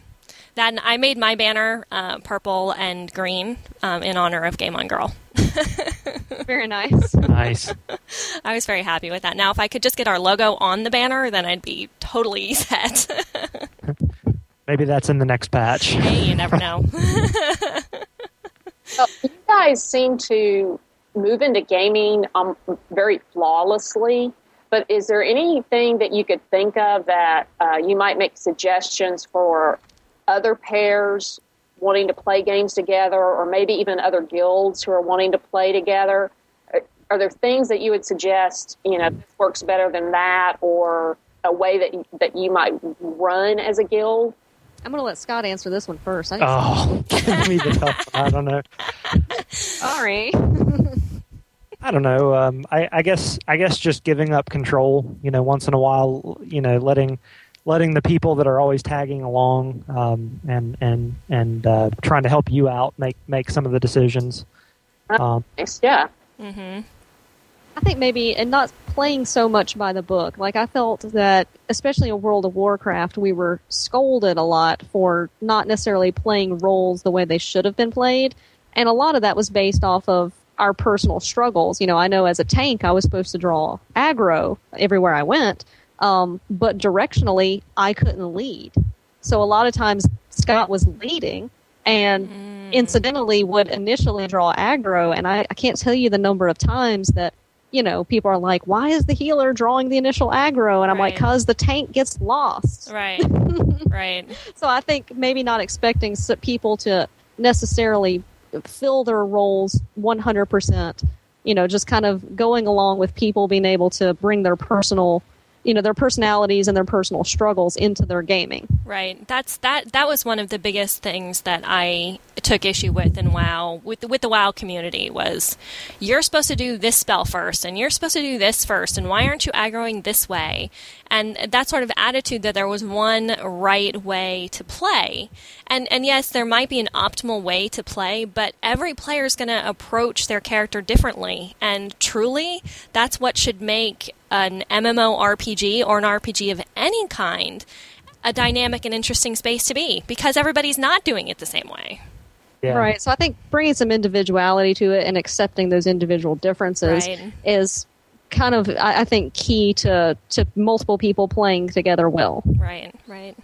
That and I made my banner uh, purple and green um, in honor of Game On Girl. Very nice. nice. I was very happy with that. Now, if I could just get our logo on the banner, then I'd be totally set. Maybe that's in the next patch. hey, you never know. Well, you guys seem to move into gaming um, very flawlessly. But is there anything that you could think of that uh, you might make suggestions for other pairs wanting to play games together, or maybe even other guilds who are wanting to play together? Are- Are there things that you would suggest? You know, this works better than that, or a way that you, that you might run as a guild? I'm going to let Scott answer this one first. I didn't- Oh, give me the tough. I don't know. Sorry. I don't know. Um, I, I guess I guess just giving up control. You know, once in a while. You know, letting letting the people that are always tagging along um, and and and uh, trying to help you out make make some of the decisions. Um, Nice, yeah. hmm I think maybe, and not playing so much by the book. Like I felt that, especially in World of Warcraft, we were scolded a lot for not necessarily playing roles the way they should have been played, and a lot of that was based off of our personal struggles. You know, I know as a tank, I was supposed to draw aggro everywhere I went, um, but directionally, I couldn't lead. So a lot of times, Scott was leading, and incidentally would initially draw aggro and I, I can't tell you the number of times that you know people are like why is the healer drawing the initial aggro and i'm like because the tank gets lost Right. right. so i think maybe not expecting people to necessarily fill their roles 100% you know just kind of going along with people being able to bring their personal you know their personalities and their personal struggles into their gaming Right. That's that. That was one of the biggest things that I took issue with in WoW with with the WoW community was you're supposed to do this spell first, and you're supposed to do this first, and why aren't you aggroing this way? And that sort of attitude that there was one right way to play, and and yes, there might be an optimal way to play, but every player is going to approach their character differently, and truly, that's what should make an MMORPG or an RPG of any kind a dynamic and interesting space to be because everybody's not doing it the same way. yeah. Right. So I think bringing some individuality to it and accepting those individual differences Right. is kind of, I, I think, key to, to multiple people playing together well. Right, right.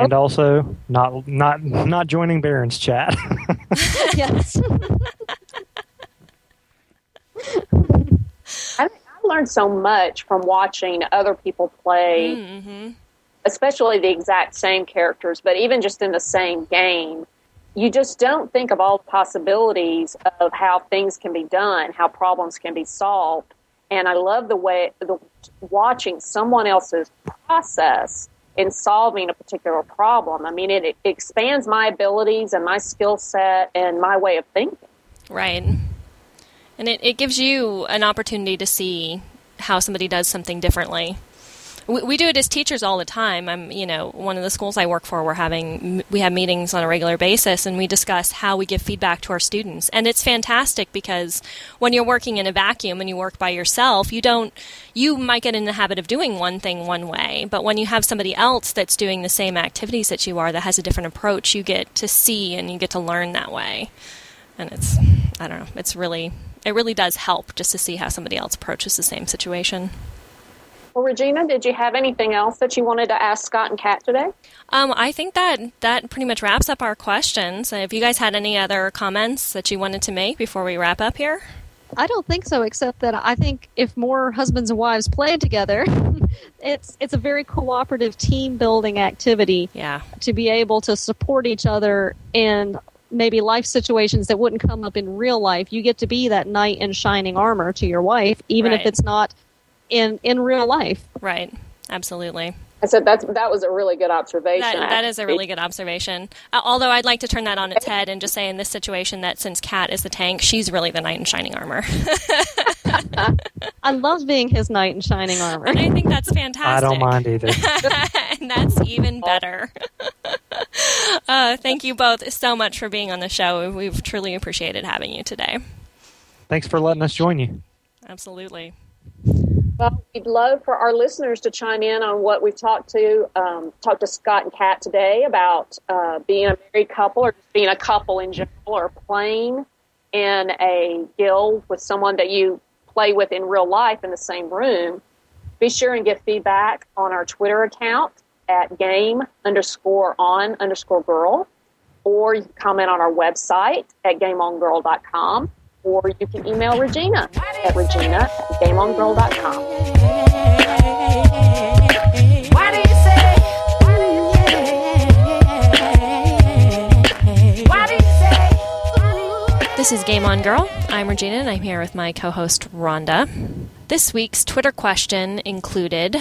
And also not not not joining Barrens chat. yes. Learned so much from watching other people play Mm-hmm. especially the exact same characters, but even just in the same game, you just don't think of all the possibilities of how things can be done, how problems can be solved. And I love the way the watching someone else's process in solving a particular problem. I mean, it, it expands my abilities and my skill set and my way of thinking. Right. And it, it gives you an opportunity to see how somebody does something differently we, we do it as teachers all the time. I'm, you know, one of the schools I work for, we're having we have meetings on a regular basis, and we discuss how we give feedback to our students. And it's fantastic because when you're working in a vacuum and you work by yourself, you don't you might get in the habit of doing one thing one way, but when you have somebody else that's doing the same activities that you are that has a different approach, you get to see and you get to learn that way. And it's I don't know, it's really it really does help just to see how somebody else approaches the same situation. Well, Regina, did you have anything else that you wanted to ask Scott and Kat today? Um, I think that that pretty much wraps up our questions. If you guys had any other comments that you wanted to make before we wrap up here? I don't think so, except that I think if more husbands and wives played together, it's it's a very cooperative team building activity. Yeah. To be able to support each other in maybe life situations that wouldn't come up in real life. You get to be that knight in shining armor to your wife, even right. if it's not in in real life. Right. Absolutely. I said that's that was a really good observation. That, that is a really good observation. Uh, although I'd like to turn that on its head and just say in this situation that since Kat is the tank, she's really the knight in shining armor. I love being his knight in shining armor. And I think that's fantastic. I don't mind either. and that's even better. uh, thank you both so much for being on the show. We've truly appreciated having you today. Thanks for letting us join you. Absolutely. Well, we'd love for our listeners to chime in on what we've talked to um, talked to Scott and Kat today about uh, being a married couple or just being a couple in general or playing in a guild with someone that you play with in real life in the same room. Be sure and give feedback on our Twitter account at game underscore on underscore girl, or you can comment on our website at gameongirl.com or you can email Regina at regina at gameongirl.com. This is Game On Girl. I'm Regina and I'm here with my co host Rhonda. This week's Twitter question included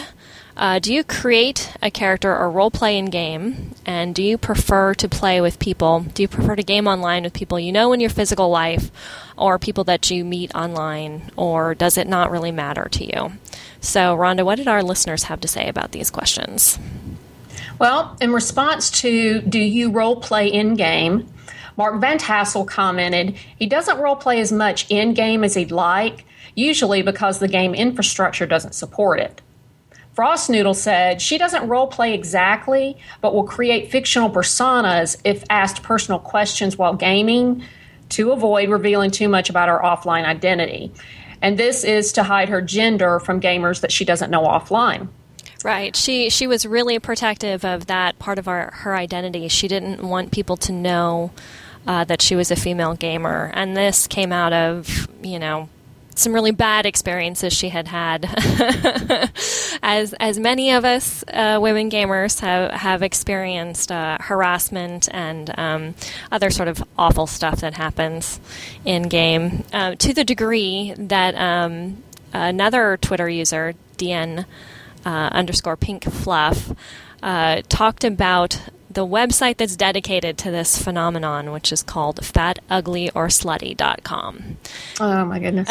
uh, Do you create a character or role play in game? And do you prefer to play with people? Do you prefer to game online with people you know in your physical life or people that you meet online? Or does it not really matter to you? So, Rhonda, what did our listeners have to say about these questions? Well, in response to do you role play in game, Mark Van Tassel commented, he doesn't role play as much in game as he'd like, usually because the game infrastructure doesn't support it. Frost Noodle said she doesn't role play exactly, but will create fictional personas if asked personal questions while gaming to avoid revealing too much about her offline identity. And this is to hide her gender from gamers that she doesn't know offline. Right. She she was really protective of that part of our, her identity. She didn't want people to know uh, that she was a female gamer, and this came out of you know some really bad experiences she had had, as as many of us uh, women gamers have have experienced uh, harassment and um, other sort of awful stuff that happens in game. Uh, to the degree that um, another Twitter user, DN uh, underscore Pink Fluff, uh, talked about the website that's dedicated to this phenomenon, which is called fatuglyOrslutty.com. Oh my goodness!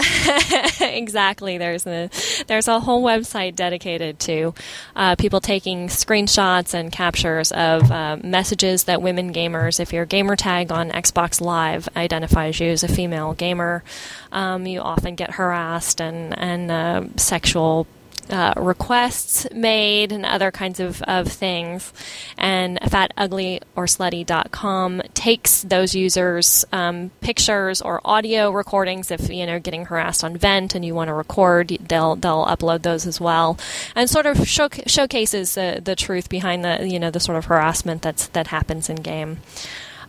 exactly. There's a there's a whole website dedicated to uh, people taking screenshots and captures of uh, messages that women gamers, if your gamer tag on Xbox Live identifies you as a female gamer, um, you often get harassed and and uh, sexual uh, requests made and other kinds of, of things. And fatuglyOrslutty.com takes those users' um, pictures or audio recordings. If you know getting harassed on Vent and you want to record, they'll they'll upload those as well, and sort of show, showcases the, the truth behind the you know the sort of harassment that's that happens in game.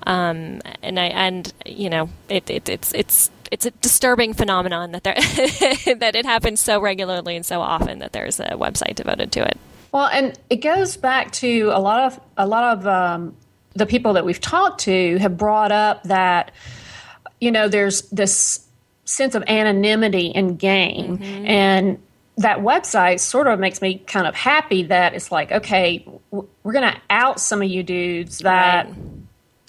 Um, and I and you know it, it it's it's it's a disturbing phenomenon that there that it happens so regularly and so often that there's a website devoted to it. Well, and it goes back to a lot of a lot of um, the people that we've talked to have brought up that you know there's this sense of anonymity in game mm-hmm. and that website sort of makes me kind of happy that it's like okay we're going to out some of you dudes that right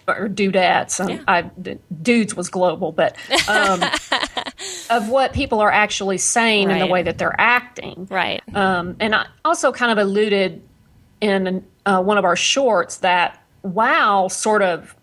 or dudettes. Yeah. I, dudes was global, but um, of what people are actually saying right. and the way that they're acting. Right. Um, and I also kind of alluded in uh, one of our shorts that WoW sort of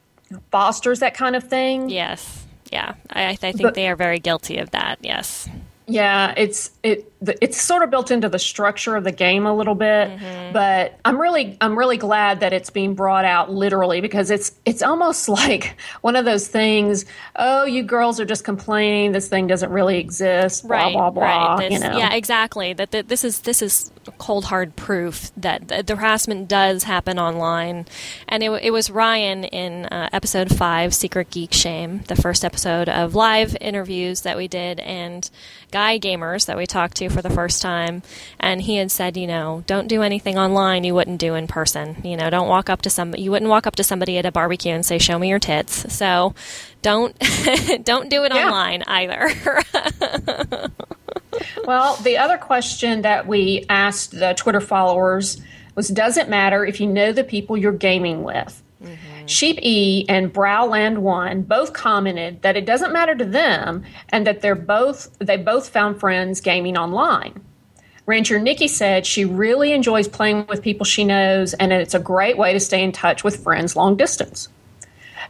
fosters that kind of thing. Yes. Yeah. I, I think but, they are very guilty of that. Yes. Yeah, it's it it's sort of built into the structure of the game a little bit, mm-hmm. but I'm really I'm really glad that it's being brought out literally because it's it's almost like one of those things. Oh, you girls are just complaining this thing doesn't really exist. Blah right, blah blah. Right. This, you know? Yeah, exactly. That, that this is this is cold hard proof that the, the harassment does happen online, and it, it was Ryan in uh, episode five, Secret Geek Shame, the first episode of live interviews that we did, and guy gamers that we talked to for the first time, and he had said, you know, don't do anything online you wouldn't do in person. You know, don't walk up to some you wouldn't walk up to somebody at a barbecue and say, "Show me your tits." So, don't don't do it yeah. online either. well, the other question that we asked the Twitter followers was, "Does it matter if you know the people you're gaming with?" Sheep E and Browland One both commented that it doesn't matter to them and that they're both they both found friends gaming online. Rancher Nikki said she really enjoys playing with people she knows and it's a great way to stay in touch with friends long distance.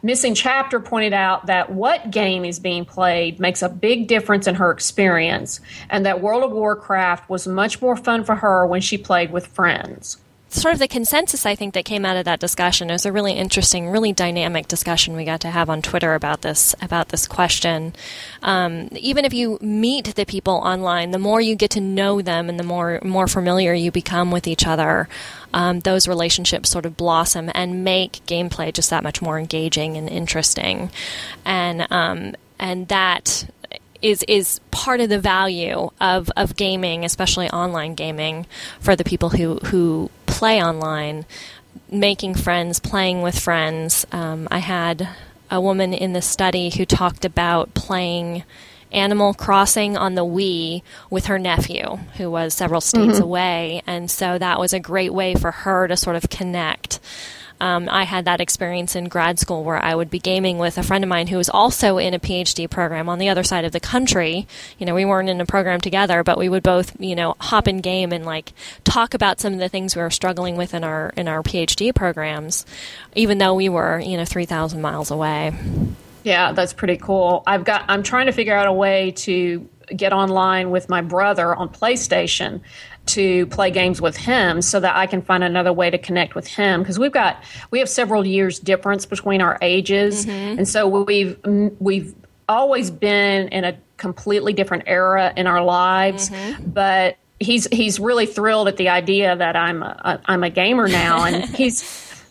Missing Chapter pointed out that what game is being played makes a big difference in her experience, and that World of Warcraft was much more fun for her when she played with friends sort of the consensus I think that came out of that discussion. It was a really interesting, really dynamic discussion we got to have on Twitter about this about this question. Um, even if you meet the people online, the more you get to know them and the more more familiar you become with each other, um, those relationships sort of blossom and make gameplay just that much more engaging and interesting. And um, and that is is part of the value of, of gaming, especially online gaming, for the people who who play online, making friends, playing with friends. Um, I had a woman in the study who talked about playing Animal Crossing on the Wii with her nephew, who was several states mm-hmm. away, and so that was a great way for her to sort of connect um, I had that experience in grad school where I would be gaming with a friend of mine who was also in a PhD program on the other side of the country. You know, we weren't in a program together, but we would both, you know, hop in game and like talk about some of the things we were struggling with in our in our PhD programs, even though we were, you know, three thousand miles away. Yeah, that's pretty cool. I've got. I'm trying to figure out a way to get online with my brother on PlayStation to play games with him so that I can find another way to connect with him because we've got we have several years difference between our ages mm-hmm. and so we've we've always been in a completely different era in our lives mm-hmm. but he's he's really thrilled at the idea that I'm a, I'm a gamer now and he's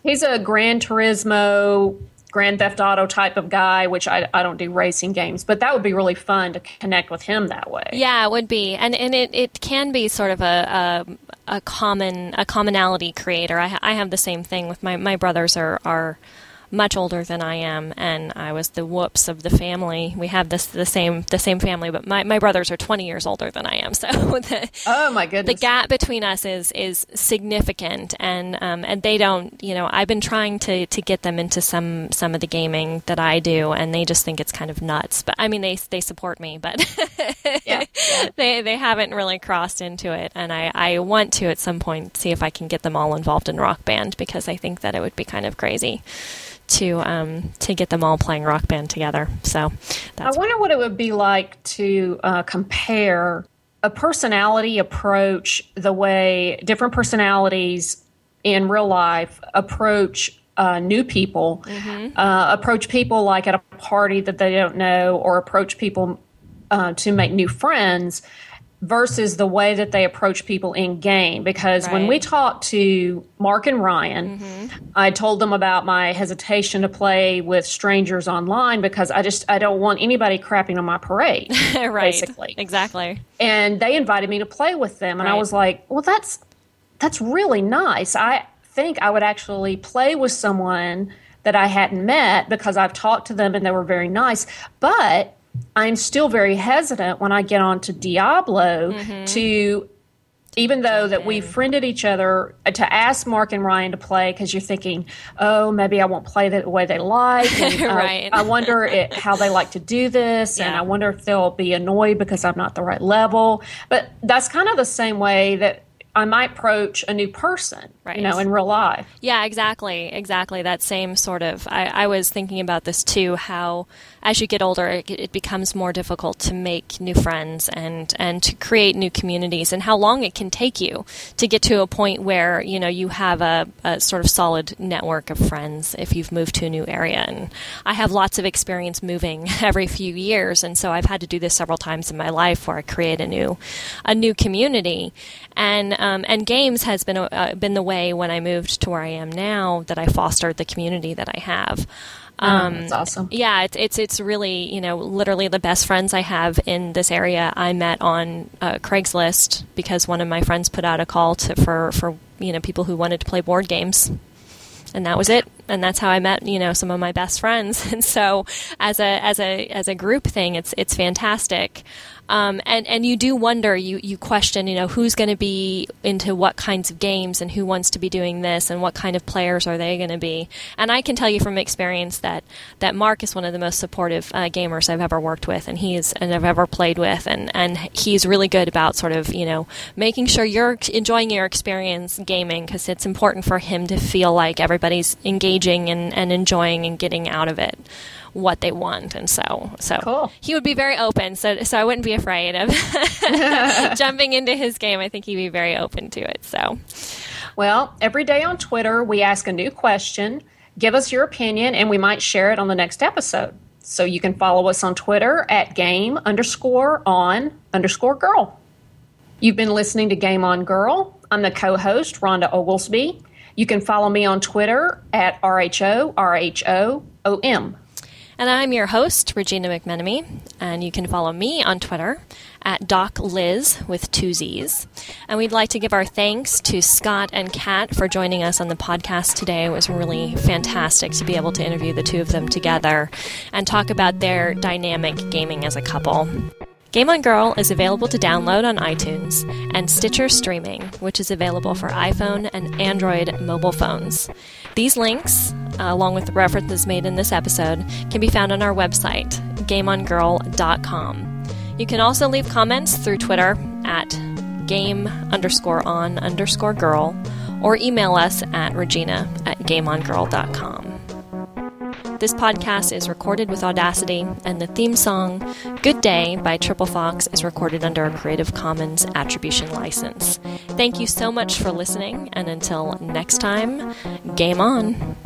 he's a Gran Turismo Grand Theft Auto type of guy, which I, I don't do racing games, but that would be really fun to connect with him that way. Yeah, it would be, and and it, it can be sort of a, a, a common a commonality creator. I, I have the same thing with my my brothers are are much older than I am, and I was the whoops of the family. We have this the same the same family, but my, my brothers are twenty years older than I am. So the, oh my goodness, the gap between us is is significant, and um, and they don't. You know, I've been trying to to get them into some some of the gaming that I do, and they just think it's kind of nuts. But I mean, they they support me, but yeah, yeah. they they haven't really crossed into it, and I I want to at some point see if I can get them all involved in rock band because I think that it would be kind of crazy to um, to get them all playing rock band together. So I wonder what it would be like to uh, compare a personality approach the way different personalities in real life approach uh, new people, mm-hmm. uh, approach people like at a party that they don't know, or approach people uh, to make new friends versus the way that they approach people in game. Because right. when we talked to Mark and Ryan, mm-hmm. I told them about my hesitation to play with strangers online because I just I don't want anybody crapping on my parade. right. Basically. Exactly. And they invited me to play with them and right. I was like, well that's that's really nice. I think I would actually play with someone that I hadn't met because I've talked to them and they were very nice. But I'm still very hesitant when I get on to Diablo mm-hmm. to even though that we friended each other uh, to ask Mark and Ryan to play because you're thinking, oh, maybe I won't play the way they like. And, right. I wonder it, how they like to do this, yeah. and I wonder if they'll be annoyed because I'm not the right level. But that's kind of the same way that I might approach a new person, right. you know, in real life. Yeah, exactly, exactly. That same sort of. I, I was thinking about this too. How as you get older, it, it, becomes more difficult to make new friends and and to create new communities, and how long it can take you to get to a point where you know you have a, a sort of solid network of friends if you've moved to a new area. And I have lots of experience moving every few years, and so I've had to do this several times in my life where I create a new a new community, and um, and games has been uh, been the way when I moved to where I am now that I fostered the community that I have. Oh, um, that's awesome. Yeah, it's, it's it's really you know literally the best friends I have in this area. I met on uh, Craigslist because one of my friends put out a call to for for you know people who wanted to play board games, and that was it. And that's how I met you know some of my best friends. And so as a as a as a group thing, it's it's fantastic. Um, and and you do wonder, you you question, you know, who's going to be into what kinds of games and who wants to be doing this and what kind of players are they going to be. And I can tell you from experience that that Mark is one of the most supportive uh, gamers I've ever worked with, and he is and I've ever played with, and and he's really good about sort of you know making sure you're enjoying your experience gaming because it's important for him to feel like everybody's engaging and, and enjoying and getting out of it what they want, and so so cool. he would be very open. So so I wouldn't be afraid of jumping into his game. I think he'd be very open to it. So, well, every day on Twitter we ask a new question. Give us your opinion, and we might share it on the next episode. So you can follow us on Twitter at game underscore on underscore girl. You've been listening to Game On Girl. I'm the co host, Rhonda Oglesby. You can follow me on Twitter at RHO, RHOOM. And I'm your host, Regina McMenemy, and you can follow me on Twitter at DocLiz with two Z's. And we'd like to give our thanks to Scott and Kat for joining us on the podcast today. It was really fantastic to be able to interview the two of them together and talk about their dynamic gaming as a couple. Game on Girl is available to download on iTunes and Stitcher Streaming, which is available for iPhone and Android mobile phones. These links, uh, along with the references made in this episode, can be found on our website, gameongirl.com. You can also leave comments through Twitter at game underscore on underscore girl or email us at regina at gameongirl.com. This podcast is recorded with Audacity, and the theme song, Good Day by Triple Fox, is recorded under a Creative Commons Attribution License. Thank you so much for listening, and until next time, game on.